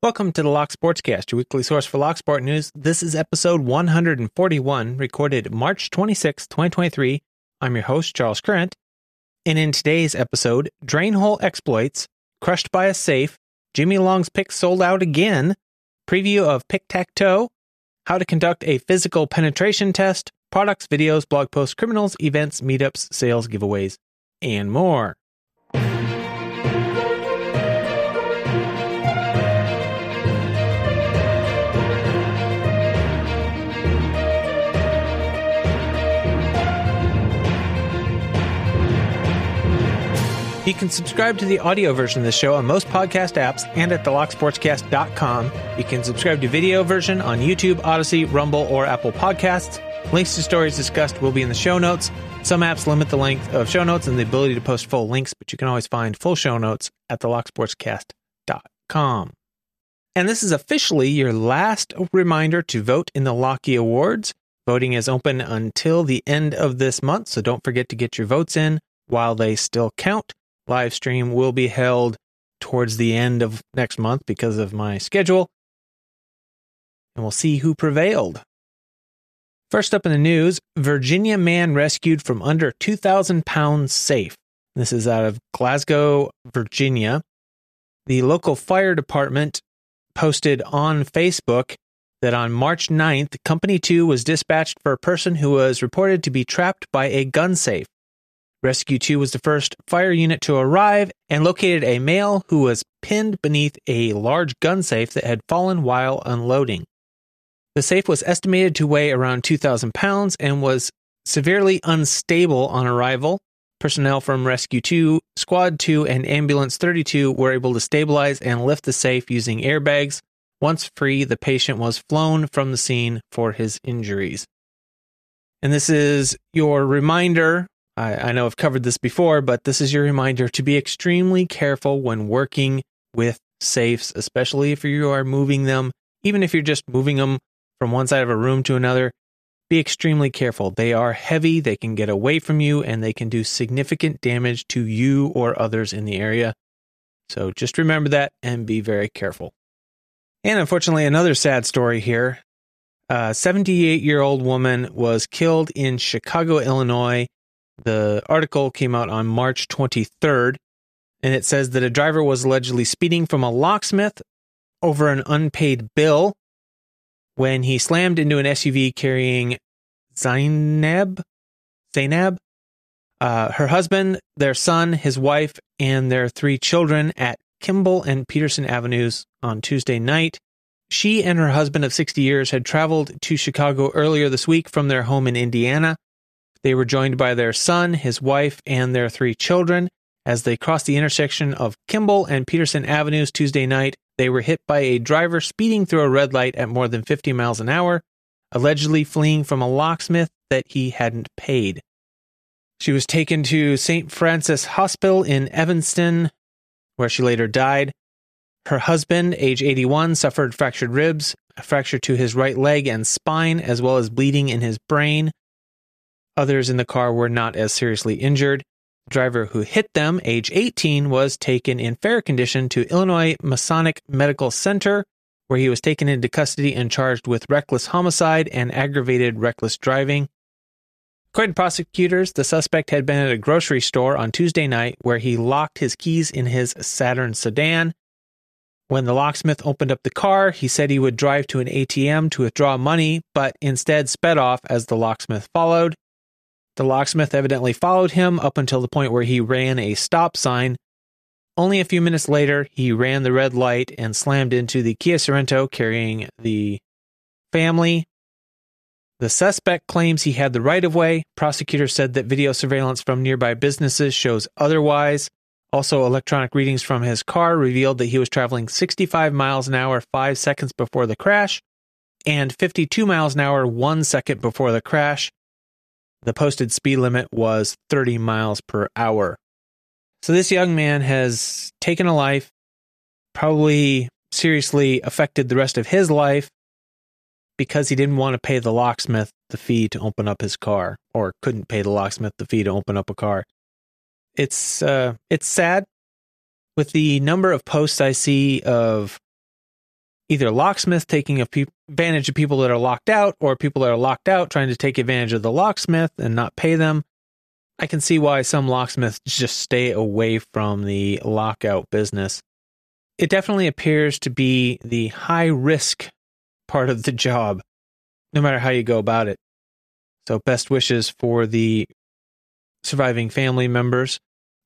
Welcome to the Lock Sportscast, your weekly source for Lock Sport news. This is episode 141, recorded March 26, 2023. I'm your host, Charles Current. And in today's episode, drain hole exploits, crushed by a safe, Jimy Long's pick sold out again, preview of PicTacToe, how to conduct a physical penetration test, products, videos, blog posts, criminals, events, meetups, sales, giveaways, and more. You can subscribe to the audio version of the show on most podcast apps and at thelocksportscast.com. You can subscribe to video version on YouTube, Odysee, Rumble, or Apple Podcasts. Links to stories discussed will be in the show notes. Some apps limit the length of show notes and the ability to post full links, but you can always find full show notes at thelocksportscast.com. And this is officially your last reminder to vote in the Locky Awards. Voting is open until the end of this month, so don't forget to get your votes in while they still count live stream will be held towards the end of next month because of my schedule. And we'll see who prevailed. First up in the news Virginia man rescued from under 2,000 pounds safe. This is out of Glasgow, Virginia. The local fire department posted on Facebook that on March 9th, Company 2 was dispatched for a person who was reported to be trapped by a gun safe. Rescue 2 was the first fire unit to arrive and located a male who was pinned beneath a large gun safe that had fallen while unloading. The safe was estimated to weigh around 2,000 pounds and was severely unstable on arrival. Personnel from Rescue 2, Squad 2, and Ambulance 32 were able to stabilize and lift the safe using airbags. Once free, the patient was flown from the scene for his injuries. And this is your reminder I, I know I've covered this before, but this is your reminder to be extremely careful when working with safes, especially if you are moving them, even if you're just moving them from one side of a room to another. Be extremely careful. They are heavy, they can get away from you, and they can do significant damage to you or others in the area. So just remember that and be very careful. And unfortunately, another sad story here. A 78 year old woman was killed in Chicago, Illinois the article came out on March 23rd, and it says that a driver was allegedly speeding from a locksmith over an unpaid bill when he slammed into an SUV carrying Zainab, Zainab, uh, her husband, their son, his wife, and their three children at Kimball and Peterson Avenues on Tuesday night. She and her husband of 60 years had traveled to Chicago earlier this week from their home in Indiana. They were joined by their son, his wife, and their three children. As they crossed the intersection of Kimball and Peterson Avenues Tuesday night, they were hit by a driver speeding through a red light at more than 50 miles an hour, allegedly fleeing from a locksmith that he hadn't paid. She was taken to St. Francis Hospital in Evanston, where she later died. Her husband, age 81, suffered fractured ribs, a fracture to his right leg and spine, as well as bleeding in his brain. Others in the car were not as seriously injured. The driver who hit them, age 18, was taken in fair condition to Illinois Masonic Medical Center, where he was taken into custody and charged with reckless homicide and aggravated reckless driving. According to prosecutors, the suspect had been at a grocery store on Tuesday night where he locked his keys in his Saturn sedan. When the locksmith opened up the car, he said he would drive to an ATM to withdraw money, but instead sped off as the locksmith followed. The locksmith evidently followed him up until the point where he ran a stop sign. Only a few minutes later, he ran the red light and slammed into the Kia Sorento carrying the family. The suspect claims he had the right of way. Prosecutors said that video surveillance from nearby businesses shows otherwise. Also, electronic readings from his car revealed that he was traveling 65 miles an hour five seconds before the crash and 52 miles an hour one second before the crash. The posted speed limit was 30 miles per hour. So this young man has taken a life, probably seriously affected the rest of his life because he didn't want to pay the locksmith the fee to open up his car or couldn't pay the locksmith the fee to open up a car. It's uh it's sad with the number of posts I see of either locksmith taking advantage of people that are locked out or people that are locked out trying to take advantage of the locksmith and not pay them. I can see why some locksmiths just stay away from the lockout business. It definitely appears to be the high risk part of the job, no matter how you go about it. So, best wishes for the surviving family members.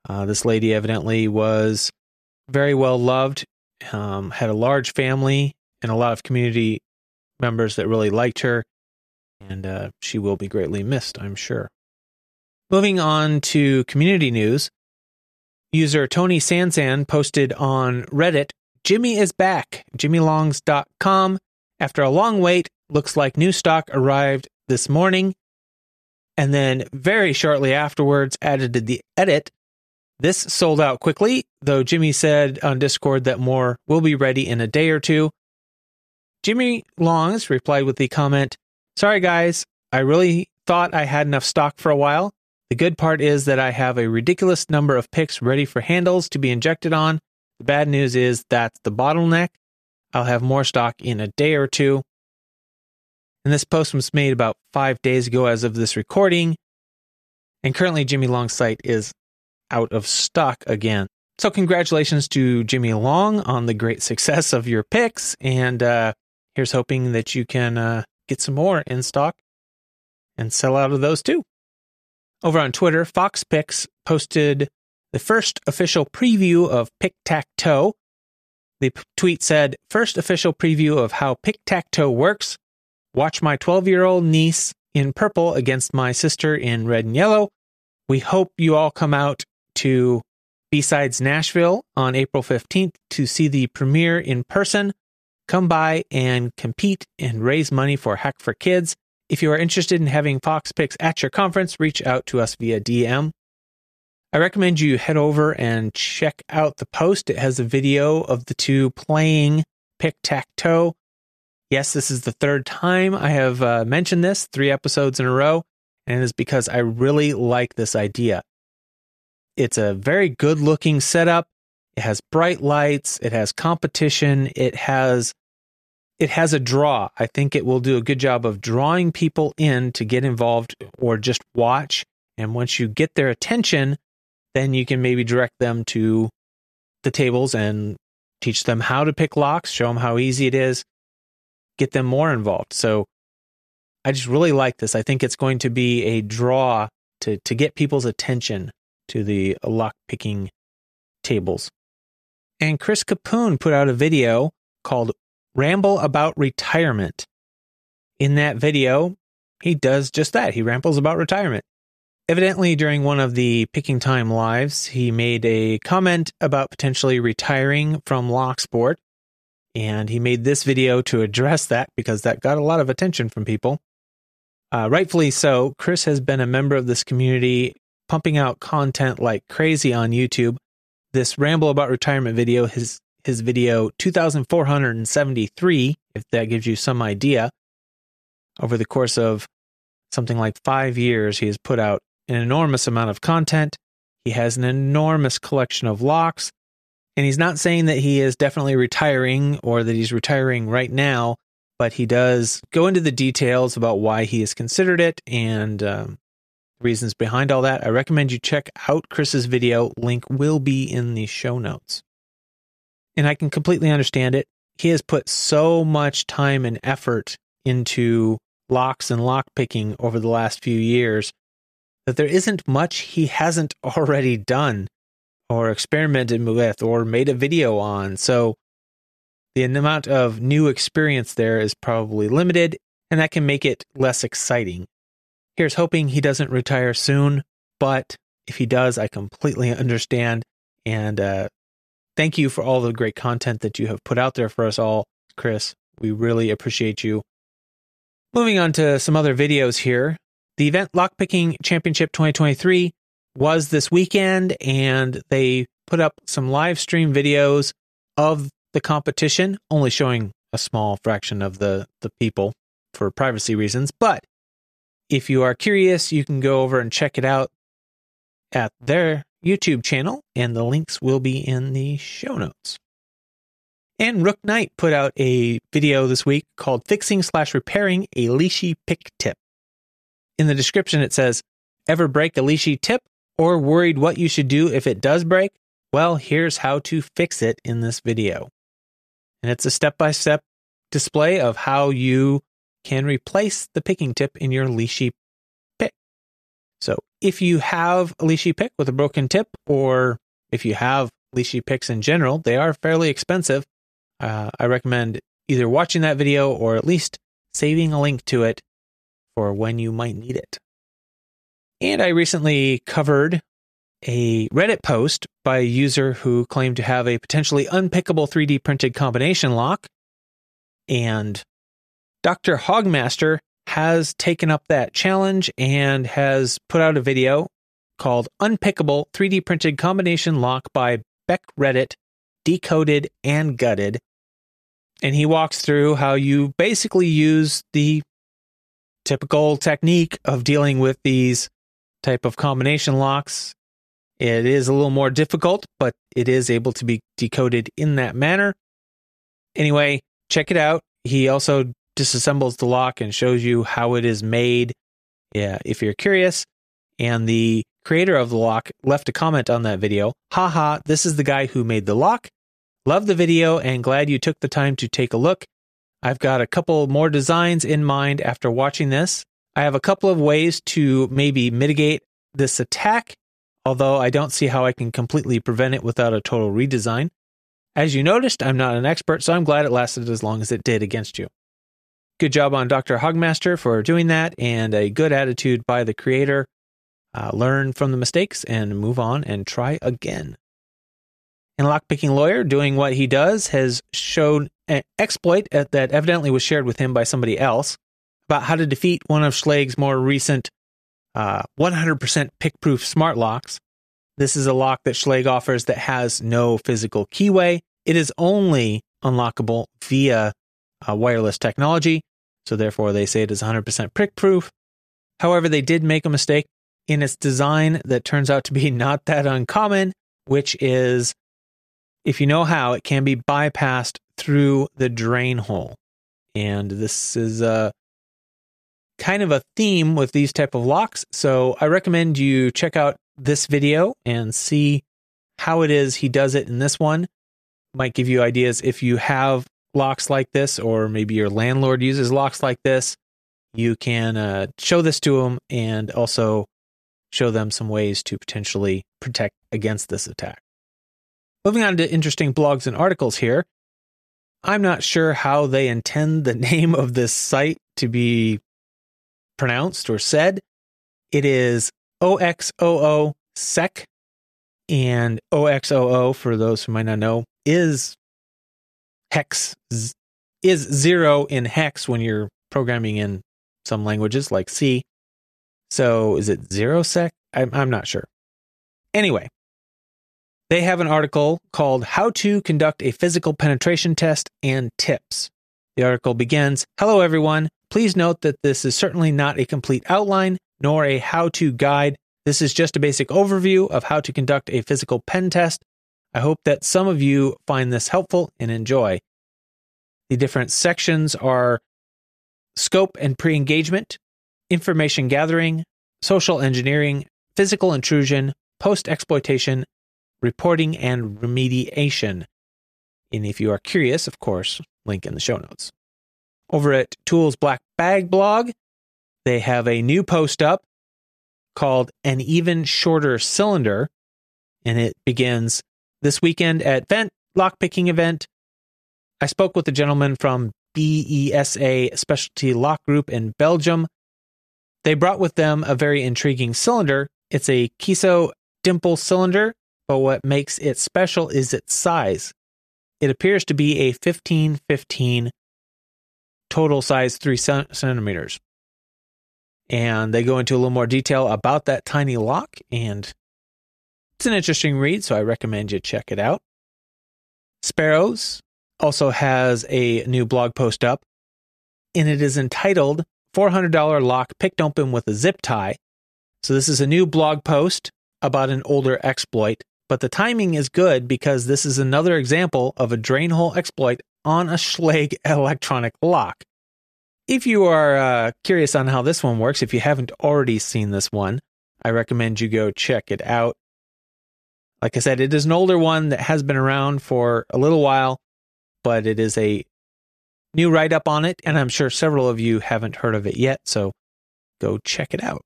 Uh, this lady evidently was very well loved, um, had a large family, and a lot of community members that really liked her. And uh, she will be greatly missed, I'm sure. Moving on to community news, user Tony Sansan posted on Reddit Jimy is back. JimyLongs.com. After a long wait, looks like new stock arrived this morning. And then very shortly afterwards, added the edit this sold out quickly, though Jimy said on Discord that more will be ready in a day or two. Jimy Longs replied with the comment Sorry, guys, I really thought I had enough stock for a while. The good part is that I have a ridiculous number of picks ready for handles to be injected on. The bad news is that's the bottleneck. I'll have more stock in a day or two. And this post was made about five days ago as of this recording. And currently, Jimy Long's site is out of stock again. So, congratulations to Jimy Long on the great success of your picks. And uh, here's hoping that you can uh, get some more in stock and sell out of those too. Over on Twitter, Fox Picks posted the first official preview of Pick Tac Toe. The p- tweet said, First official preview of how PicTacToe works. Watch my 12 year old niece in purple against my sister in red and yellow. We hope you all come out to B-Sides Nashville on April 15th to see the premiere in person. Come by and compete and raise money for Hack for Kids. If you are interested in having Fox Picks at your conference, reach out to us via DM. I recommend you head over and check out the post. It has a video of the two playing pick tac toe. Yes, this is the third time I have uh, mentioned this, three episodes in a row, and it is because I really like this idea. It's a very good looking setup. It has bright lights. It has competition. It has it has a draw. I think it will do a good job of drawing people in to get involved or just watch. And once you get their attention, then you can maybe direct them to the tables and teach them how to pick locks, show them how easy it is, get them more involved. So I just really like this. I think it's going to be a draw to to get people's attention to the lock picking tables. And Chris Capoon put out a video called Ramble About Retirement. In that video, he does just that. He rambles about retirement. Evidently, during one of the Picking Time lives, he made a comment about potentially retiring from lock sport. And he made this video to address that because that got a lot of attention from people. Uh, rightfully so. Chris has been a member of this community pumping out content like crazy on YouTube. This ramble about retirement video, his his video 2473, if that gives you some idea. Over the course of something like 5 years, he has put out an enormous amount of content. He has an enormous collection of locks, and he's not saying that he is definitely retiring or that he's retiring right now, but he does go into the details about why he has considered it and um, reasons behind all that, I recommend you check out Chris's video. Link will be in the show notes. And I can completely understand it. He has put so much time and effort into locks and lock picking over the last few years that there isn't much he hasn't already done or experimented with or made a video on. So the amount of new experience there is probably limited, and that can make it less exciting. Here's hoping he doesn't retire soon, but if he does, I completely understand. And uh, thank you for all the great content that you have put out there for us all, Chris. We really appreciate you. Moving on to some other videos here. The Wendt Lockpicking Championship 2023 was this weekend, and they put up some live stream videos of the competition, only showing a small fraction of the, the people for privacy reasons. But if you are curious, you can go over and check it out at their YouTube channel, and the links will be in the show notes. And Rook Knight put out a video this week called Fixing slash Repairing a Lishi Pick Tip. In the description, it says, Ever break a Lishi tip or worried what you should do if it does break? Well, here's how to fix it in this video. And it's a step by step display of how you can replace the picking tip in your Lishi pick. So if you have a Lishi pick with a broken tip, or if you have Lishi picks in general, they are fairly expensive. Uh, I recommend either watching that video or at least saving a link to it for when you might need it. And I recently covered a Reddit post by a user who claimed to have a potentially unpickable 3D printed combination lock. And Dr. Hogmaster has taken up that challenge and has put out a video called Unpickable 3D Printed Combination Lock by Beck Reddit, Decoded and Gutted. And he walks through how you basically use the typical technique of dealing with these type of combination locks. It is a little more difficult, but it is able to be decoded in that manner. Anyway, check it out. He also disassembles the lock and shows you how it is made. Yeah, if you're curious. And the creator of the lock left a comment on that video. Haha, this is the guy who made the lock. Love the video and glad you took the time to take a look. I've got a couple more designs in mind after watching this. I have a couple of ways to maybe mitigate this attack, although I don't see how I can completely prevent it without a total redesign. As you noticed, I'm not an expert, so I'm glad it lasted as long as it did against you. Good job on Dr. Hogmaster for doing that, and a good attitude by the creator. Uh, learn from the mistakes and move on and try again. And Lockpicking Lawyer, doing what he does, has shown an exploit that evidently was shared with him by somebody else about how to defeat one of Schlage's more recent uh, 100% pick proof smart locks. This is a lock that Schlag offers that has no physical keyway. It is only unlockable via uh, wireless technology. So, therefore, they say it is 100% prick proof. However, they did make a mistake in its design that turns out to be not that uncommon, which is if you know how, it can be bypassed through the drain hole. And this is a kind of a theme with these type of locks. So I recommend you check out this video and see how it is he does it in this one. Might give you ideas if you have locks like this, or maybe your landlord uses locks like this. You can uh, show this to them and also show them some ways to potentially protect against this attack. Moving on to interesting blogs and articles here. I'm not sure how they intend the name of this site to be pronounced or said. It is OXOO sec and OXOO for those who might not know is hex is zero in hex when you're programming in some languages like C. So is it zero sec? I'm, I'm not sure. Anyway, they have an article called How to Conduct a Physical Penetration Test and Tips. The article begins Hello, everyone. Please note that this is certainly not a complete outline nor a how to guide. This is just a basic overview of how to conduct a physical pen test. I hope that some of you find this helpful and enjoy. The different sections are scope and pre engagement, information gathering, social engineering, physical intrusion, post exploitation, reporting and remediation. And if you are curious, of course, link in the show notes. Over at Tools Black Bag blog, they have a new post up called An Even Shorter Cylinder. And it begins this weekend at Wendt Lockpicking Event. I spoke with a gentleman from BESA Specialty Lock Group in Belgium. They brought with them a very intriguing cylinder. It's a Kiso dimple cylinder but what makes it special is its size. It appears to be a 1515 total size 3 centimeters. And they go into a little more detail about that tiny lock, and it's an interesting read, so I recommend you check it out. Sparrows also has a new blog post up, and it is entitled $400 Lock Picked Open with a Zip Tie. So, this is a new blog post about an older exploit but the timing is good because this is another example of a drain hole exploit on a Schlage electronic lock. If you are uh, curious on how this one works, if you haven't already seen this one, I recommend you go check it out. Like I said, it is an older one that has been around for a little while, but it is a new write up on it, and I'm sure several of you haven't heard of it yet, so go check it out.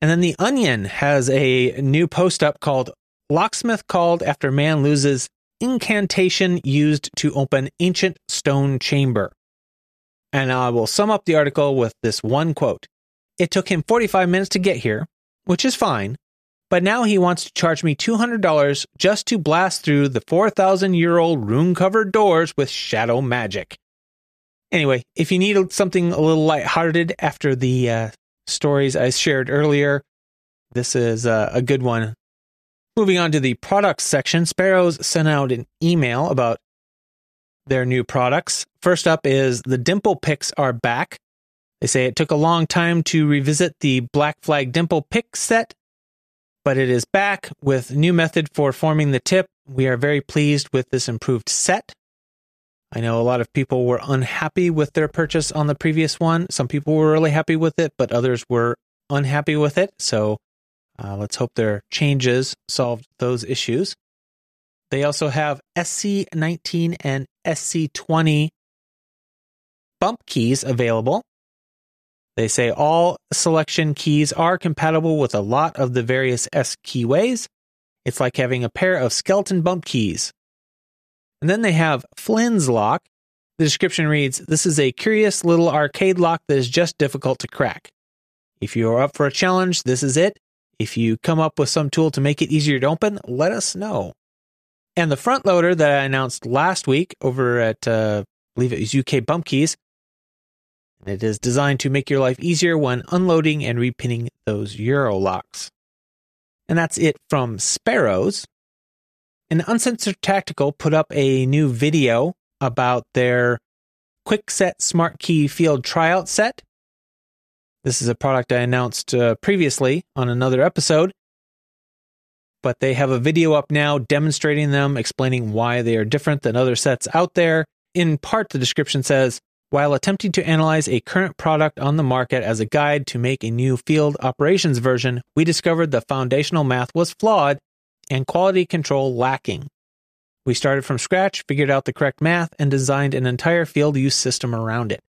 And then The Onion has a new post up called Locksmith Called After Man Loses Incantation Used to Open Ancient Stone Chamber. And I will sum up the article with this one quote It took him 45 minutes to get here, which is fine, but now he wants to charge me $200 just to blast through the 4,000 year old rune covered doors with shadow magic. Anyway, if you need something a little lighthearted after the uh, stories I shared earlier, this is uh, a good one. Moving on to the products section, Sparrows sent out an email about their new products. First up is the dimple picks are back. They say it took a long time to revisit the Black Flag dimple pick set, but it is back with new method for forming the tip. We are very pleased with this improved set. I know a lot of people were unhappy with their purchase on the previous one. Some people were really happy with it, but others were unhappy with it. So uh, let's hope their changes solved those issues. They also have SC19 and SC20 bump keys available. They say all selection keys are compatible with a lot of the various S keyways. It's like having a pair of skeleton bump keys. And then they have Flynn's lock. The description reads This is a curious little arcade lock that is just difficult to crack. If you are up for a challenge, this is it. If you come up with some tool to make it easier to open, let us know. And the front loader that I announced last week over at, uh, I believe it was UK Bump Keys, it is designed to make your life easier when unloading and repinning those Euro locks. And that's it from Sparrows. And Uncensored Tactical put up a new video about their Kwikset Smart Key Field Tryout Set. This is a product I announced uh, previously on another episode, but they have a video up now demonstrating them, explaining why they are different than other sets out there. In part, the description says, while attempting to analyze a current product on the market as a guide to make a new field operations version, we discovered the foundational math was flawed and quality control lacking. We started from scratch, figured out the correct math, and designed an entire field use system around it.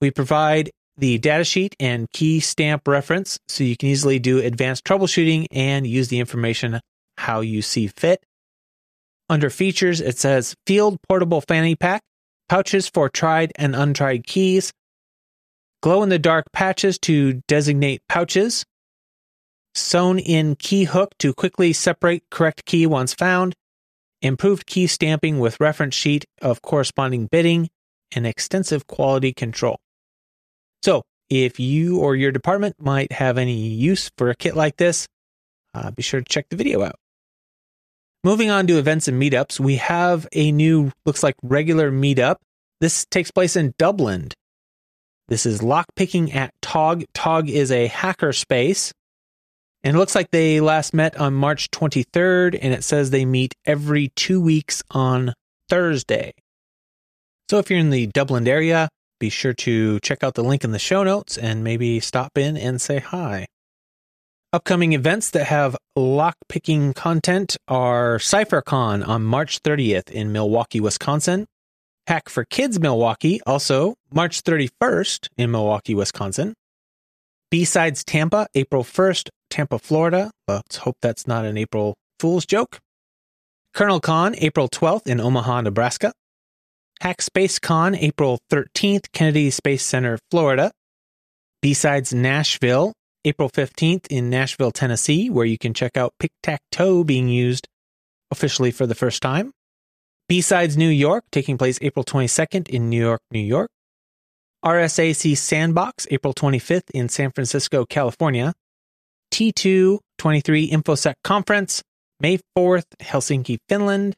We provide the datasheet and key stamp reference so you can easily do advanced troubleshooting and use the information how you see fit. Under features, it says Field Portable Fanny Pack, pouches for tried and untried keys, glow in the dark patches to designate pouches, sewn in key hook to quickly separate correct key once found, improved key stamping with reference sheet of corresponding bidding, and extensive quality control. So, if you or your department might have any use for a kit like this, uh, be sure to check the video out. Moving on to events and meetups, we have a new, looks like regular meetup. This takes place in Dublin. This is lockpicking at TOG. TOG is a hacker space and it looks like they last met on March 23rd, and it says they meet every two weeks on Thursday. So if you're in the Dublin area, be sure to check out the link in the show notes and maybe stop in and say hi. Upcoming events that have lockpicking content are CypherCon on March 30th in Milwaukee, Wisconsin. Hack for Kids Milwaukee, also March 31st in Milwaukee, Wisconsin. B-Sides Tampa, April 1st, Tampa, Florida. Let's hope that's not an April Fool's joke. KernelCon, April 12th in Omaha, Nebraska. Hack Space Con, April 13th, Kennedy Space Center, Florida. B-Sides Nashville, April 15th in Nashville, Tennessee, where you can check out Pick Tack Toe being used officially for the first time. B-Sides New York, taking place April 22nd in New York, New York. RSAC Sandbox, April 25th in San Francisco, California. T2 23 InfoSec Conference, May 4th, Helsinki, Finland.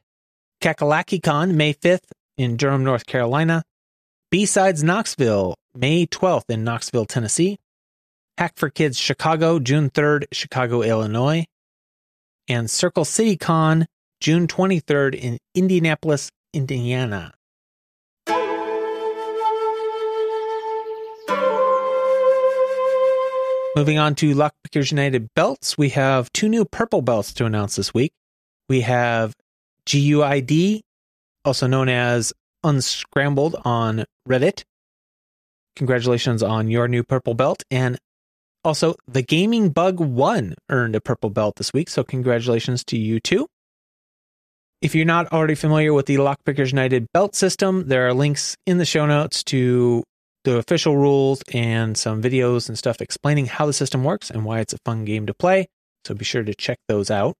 KakalakiCon, May 5th in Durham, North Carolina. B-Sides Knoxville, May 12th in Knoxville, Tennessee. Hack for Kids Chicago, June 3rd, Chicago, Illinois. and Circle City Con June 23rd in Indianapolis, Indiana. Moving on to Lockpickers United belts, we have two new purple belts to announce this week. We have GUID, also known as Unscrambled on Reddit. Congratulations on your new purple belt. And also, the Gaming Bug 1 earned a purple belt this week, so congratulations to you too. If you're not already familiar with the Lockpickers United belt system, there are links in the show notes to the official rules and some videos and stuff explaining how the system works and why it's a fun game to play. So be sure to check those out.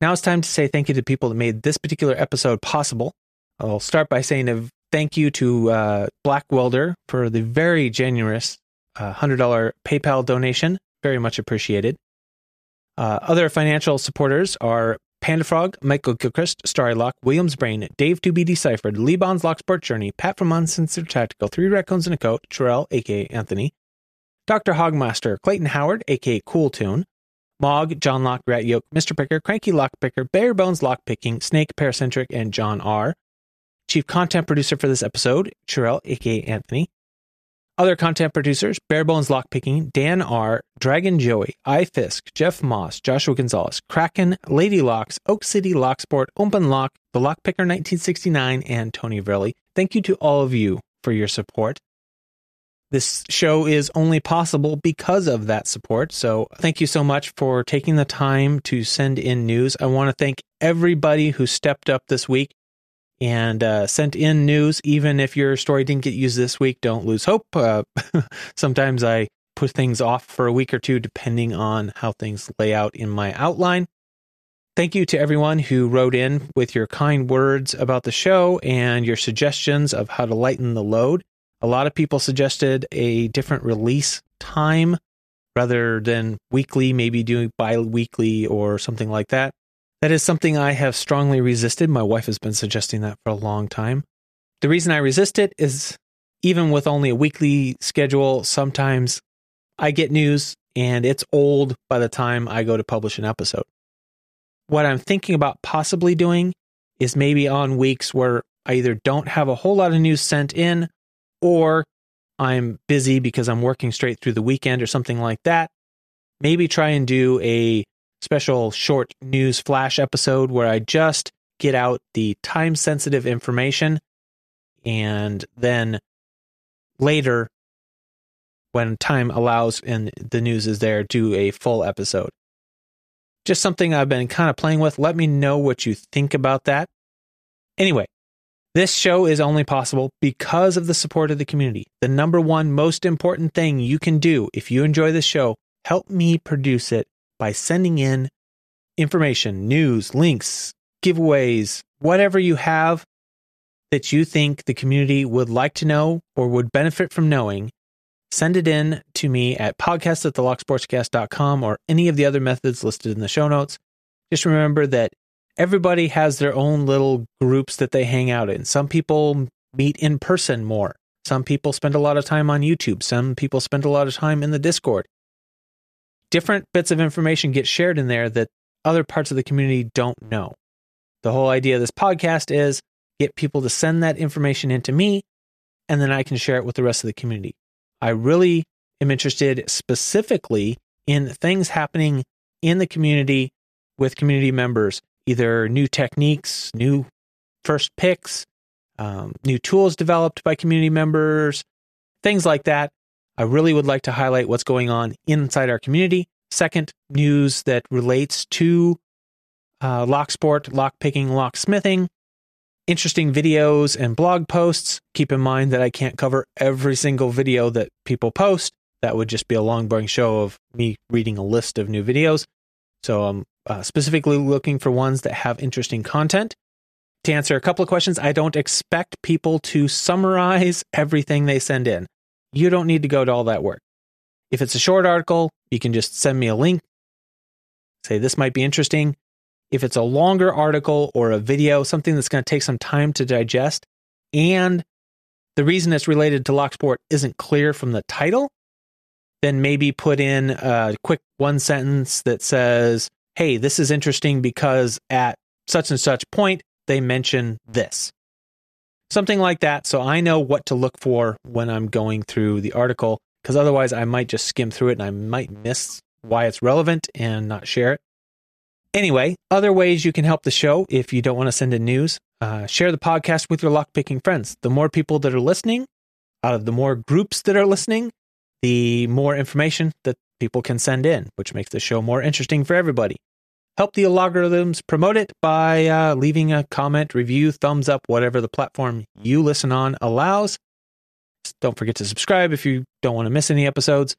Now it's time to say thank you to people that made this particular episode possible. I'll start by saying a thank you to uh, Black Welder for the very generous $100 PayPal donation. Very much appreciated. Uh, other financial supporters are Pandafrog, Michael Gilchrist, Starry Lock, Williams Brain, Dave to be deciphered, Lee Bonds Locksport Journey, Pat from Uncensored Tactical, Three Raccoons in a Coat, Terrell, aka Anthony, Dr. Hogmaster, Clayton Howard, aka Cool Tune, Mog, John Lock, Rat Yoke, Mr. Picker, Cranky Lockpicker, Bare Bones Lockpicking, Snake, Paracentric, and John R. Chief content producer for this episode, Terrell, aka Anthony. Other content producers, Barebones Lockpicking, Dan R., Dragon Joey, iFisk, Jeff Moss, Joshua Gonzalez, Kraken, Lady Locks, Oak City Locksport, Open Lock, The Lockpicker 1969, and Tony Verley. Thank you to all of you for your support. This show is only possible because of that support. So thank you so much for taking the time to send in news. I want to thank everybody who stepped up this week and uh, sent in news. Even if your story didn't get used this week, don't lose hope. Uh, sometimes I put things off for a week or two, depending on how things lay out in my outline. Thank you to everyone who wrote in with your kind words about the show and your suggestions of how to lighten the load. A lot of people suggested a different release time rather than weekly, maybe doing bi weekly or something like that. That is something I have strongly resisted. My wife has been suggesting that for a long time. The reason I resist it is even with only a weekly schedule, sometimes I get news and it's old by the time I go to publish an episode. What I'm thinking about possibly doing is maybe on weeks where I either don't have a whole lot of news sent in or I'm busy because I'm working straight through the weekend or something like that. Maybe try and do a special short news flash episode where I just get out the time sensitive information and then later when time allows and the news is there do a full episode. Just something i've been kind of playing with. Let me know what you think about that. Anyway this show is only possible because of the support of the community. The number one most important thing you can do if you enjoy this show help me produce it by sending in information, news, links, giveaways, whatever you have that you think the community would like to know or would benefit from knowing, send it in to me at podcast at thelocksportscast.com or any of the other methods listed in the show notes. Just remember that everybody has their own little groups that they hang out in. Some people meet in person more. Some people spend a lot of time on YouTube. Some people spend a lot of time in the Discord different bits of information get shared in there that other parts of the community don't know. The whole idea of this podcast is get people to send that information into me and then I can share it with the rest of the community. I really am interested specifically in things happening in the community with community members, either new techniques, new first picks, um, new tools developed by community members, things like that. I really would like to highlight what's going on inside our community. Second, news that relates to uh, locksport, lockpicking, locksmithing, interesting videos and blog posts. Keep in mind that I can't cover every single video that people post. That would just be a long, boring show of me reading a list of new videos. So I'm uh, specifically looking for ones that have interesting content. To answer a couple of questions, I don't expect people to summarize everything they send in. You don't need to go to all that work. If it's a short article, you can just send me a link, say this might be interesting. If it's a longer article or a video, something that's going to take some time to digest, and the reason it's related to Locksport isn't clear from the title, then maybe put in a quick one sentence that says, hey, this is interesting because at such and such point, they mention this. Something like that. So I know what to look for when I'm going through the article, because otherwise I might just skim through it and I might miss why it's relevant and not share it. Anyway, other ways you can help the show if you don't want to send in news, uh, share the podcast with your lockpicking friends. The more people that are listening, out of the more groups that are listening, the more information that people can send in, which makes the show more interesting for everybody. Help the algorithms promote it by uh, leaving a comment, review, thumbs up, whatever the platform you listen on allows. Don't forget to subscribe if you don't want to miss any episodes.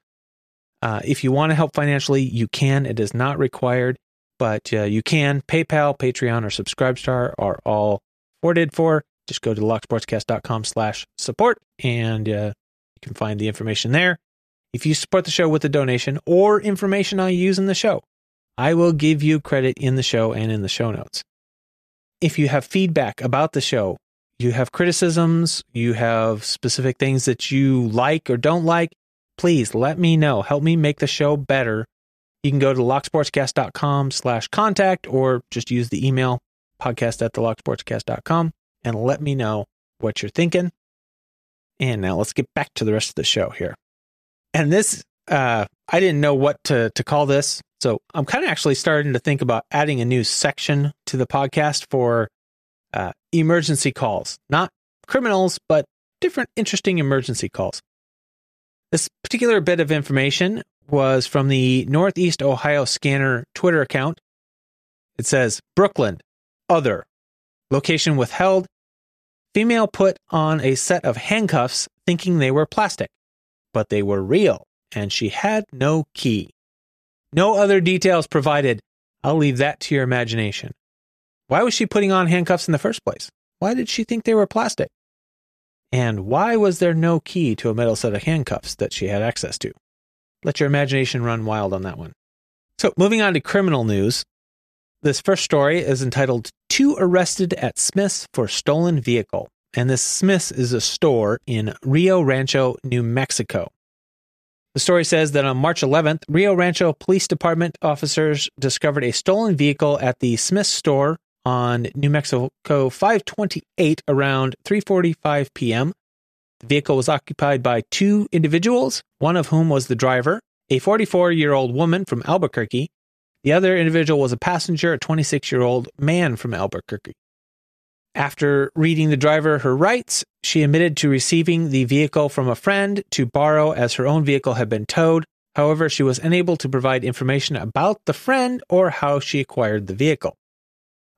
Uh, if you want to help financially, you can. It is not required, but uh, you can. PayPal, Patreon, or Subscribestar are all afforded for. Just go to locksportscast.com slash support and uh, you can find the information there. If you support the show with a donation or information I use in the show, I will give you credit in the show and in the show notes. If you have feedback about the show, you have criticisms, you have specific things that you like or don't like, please let me know. Help me make the show better. You can go to locksportscast.com slash contact or just use the email podcast at the locksportscast.com and let me know what you're thinking. And now let's get back to the rest of the show here and this uh, I didn't know what to to call this, so I'm kind of actually starting to think about adding a new section to the podcast for uh, emergency calls, not criminals, but different interesting emergency calls. This particular bit of information was from the Northeast Ohio Scanner Twitter account. It says Brooklyn, other, location withheld. Female put on a set of handcuffs thinking they were plastic but they were real, and she had no key. No other details provided. I'll leave that to your imagination. Why was she putting on handcuffs in the first place? Why did she think they were plastic? And why was there no key to a metal set of handcuffs that she had access to? Let your imagination run wild on that one. So, moving on to criminal news. This first story is entitled Two Arrested at Smith's for Stolen Vehicle and this Smith's is a store in Rio Rancho, New Mexico. The story says that on March 11th, Rio Rancho Police Department officers discovered a stolen vehicle at the Smith store on New Mexico 528 around 3:45 p.m. The vehicle was occupied by two individuals, one of whom was the driver, a 44-year-old woman from Albuquerque. The other individual was a passenger, a 26-year-old man from Albuquerque. After reading the driver her rights, she admitted to receiving the vehicle from a friend to borrow as her own vehicle had been towed. However, she was unable to provide information about the friend or how she acquired the vehicle.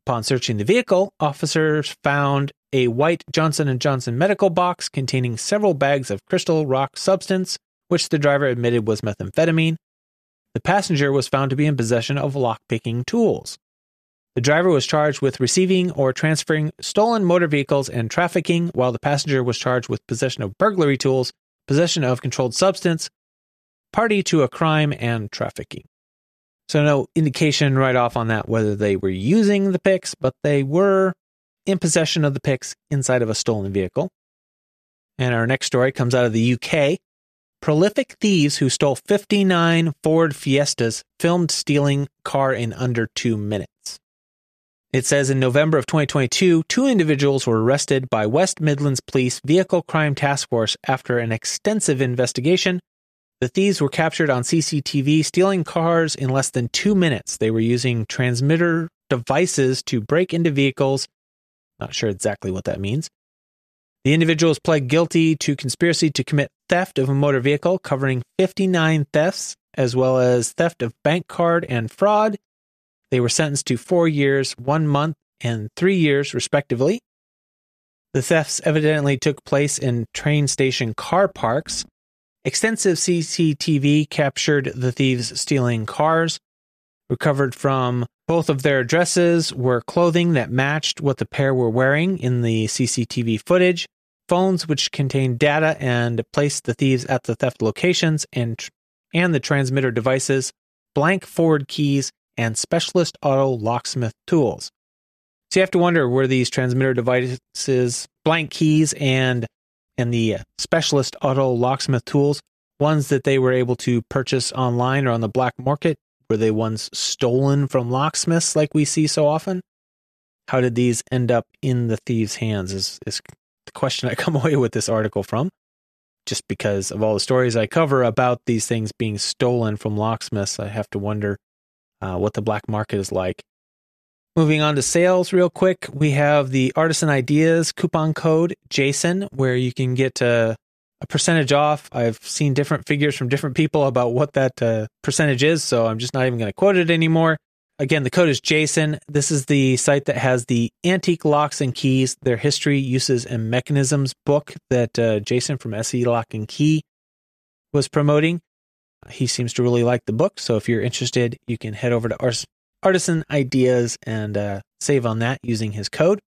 Upon searching the vehicle, officers found a white Johnson & Johnson medical box containing several bags of crystal rock substance, which the driver admitted was methamphetamine. The passenger was found to be in possession of lockpicking tools. The driver was charged with receiving or transferring stolen motor vehicles and trafficking, while the passenger was charged with possession of burglary tools, possession of controlled substance, party to a crime, and trafficking. So, no indication right off on that whether they were using the picks, but they were in possession of the picks inside of a stolen vehicle. And our next story comes out of the UK. Prolific thieves who stole 59 Ford Fiestas filmed stealing car in under two minutes. It says in November of 2022, two individuals were arrested by West Midlands Police Vehicle Crime Task Force after an extensive investigation. The thieves were captured on CCTV stealing cars in less than two minutes. They were using transmitter devices to break into vehicles. Not sure exactly what that means. The individuals pled guilty to conspiracy to commit theft of a motor vehicle, covering 59 thefts, as well as theft of bank card and fraud, they were sentenced to four years, one month, and three years, respectively. The thefts evidently took place in train station car parks. Extensive CCTV captured the thieves stealing cars. Recovered from both of their addresses were clothing that matched what the pair were wearing in the CCTV footage, phones which contained data and placed the thieves at the theft locations, and, and the transmitter devices, blank Ford keys, and specialist auto locksmith tools. So you have to wonder were these transmitter devices, blank keys, and and the specialist auto locksmith tools ones that they were able to purchase online or on the black market Were they ones stolen from locksmiths like we see so often? How did these end up in the thieves' hands? Is, is the question I come away with this article from. Just because of all the stories I cover about these things being stolen from locksmiths, I have to wonder uh, what the black market is like. Moving on to sales, real quick, we have the Artisan Ideas coupon code Jason, where you can get uh, a percentage off. I've seen different figures from different people about what that uh, percentage is, so I'm just not even going to quote it anymore. Again, the code is Jason. This is the site that has the Antique Locks and Keys, their history, uses, and mechanisms book that uh, Jason from SE Lock and Key was promoting. He seems to really like the book, so if you're interested, you can head over to Artisan Ideas and uh, save on that using his code.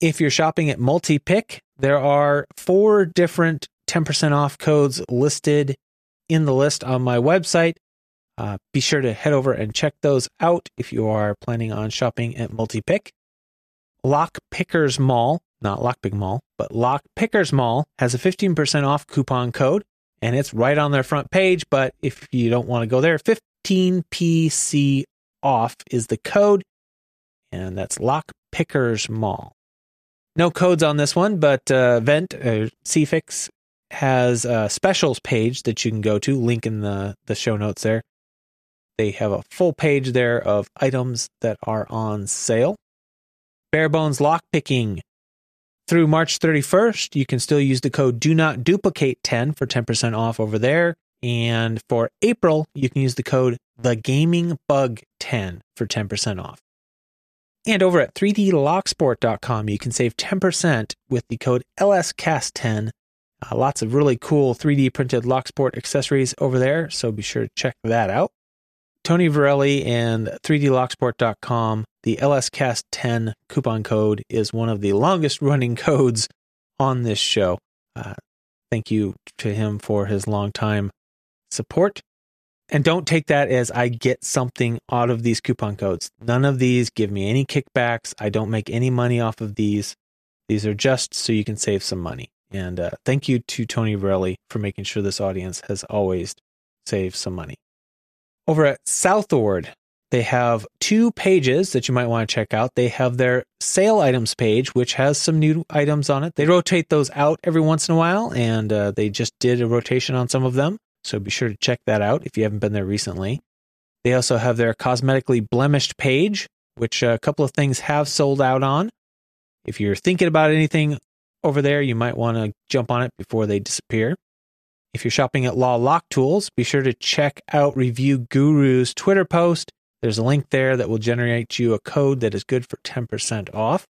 If you're shopping at Multipick, there are four different 10% off codes listed in the list on my website. Uh, be sure to head over and check those out if you are planning on shopping at Multipick. Lock Pickers Mall, not Lockpick Mall, but Lock Pickers Mall has a 15% off coupon code and it's right on their front page. But if you don't want to go there, 15PC off is the code, and that's Lock Pickers Mall. No codes on this one, but uh, Vent uh, CFix has a specials page that you can go to. Link in the the show notes there. They have a full page there of items that are on sale. Bare bones lockpicking through March 31st. You can still use the code do not duplicate 10 for 10% off over there. And for April, you can use the code the gaming bug 10 for 10% off. And over at 3dlocksport.com, you can save 10% with the code LSCast10. Uh, lots of really cool 3D printed Locksport accessories over there, so be sure to check that out. Tony Varelli and 3dlocksport.com. The LSCast10 coupon code is one of the longest running codes on this show. Uh, thank you to him for his long time support. And don't take that as I get something out of these coupon codes. None of these give me any kickbacks. I don't make any money off of these. These are just so you can save some money. And uh, thank you to Tony Varelli for making sure this audience has always saved some money. Over at SouthOrd, they have two pages that you might want to check out. They have their sale items page, which has some new items on it. They rotate those out every once in a while, and uh, they just did a rotation on some of them. So be sure to check that out if you haven't been there recently. They also have their cosmetically blemished page, which a couple of things have sold out on. If you're thinking about anything over there, you might want to jump on it before they disappear. If you're shopping at Law Lock Tools, be sure to check out Review Guru's Twitter post. There's a link there that will generate you a code that is good for 10% off.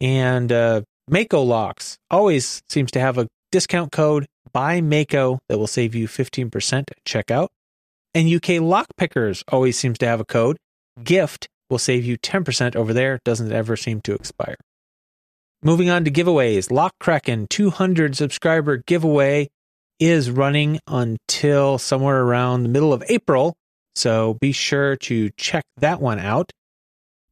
And uh, Mako Locks always seems to have a discount code by Mako that will save you 15% at checkout. And UK Lockpickers always seems to have a code. Gift will save you 10% over there. Doesn't ever seem to expire. Moving on to giveaways. Lock Kraken 200 subscriber giveaway is running until somewhere around the middle of April. So be sure to check that one out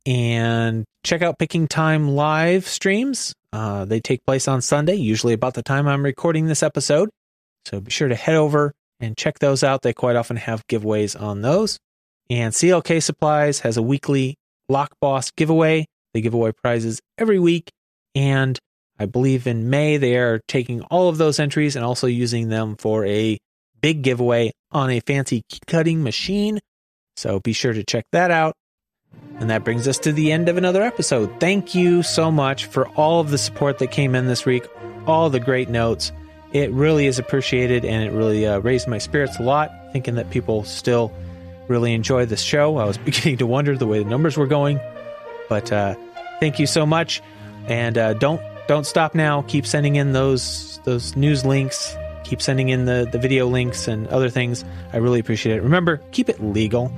and check out Picking Time live streams. Uh, they take place on Sunday, usually about the time I'm recording this episode. So be sure to head over and check those out. They quite often have giveaways on those. And CLK Supplies has a weekly Lock Boss giveaway. They give away prizes every week. And I believe in May, they are taking all of those entries and also using them for a big giveaway on a fancy cutting machine. So be sure to check that out. And that brings us to the end of another episode. Thank you so much for all of the support that came in this week, all the great notes. It really is appreciated and it really uh, raised my spirits a lot, thinking that people still really enjoy this show. I was beginning to wonder the way the numbers were going. But uh, thank you so much. And uh, don't don't stop now. Keep sending in those those news links. Keep sending in the, the video links and other things. I really appreciate it. Remember, keep it legal.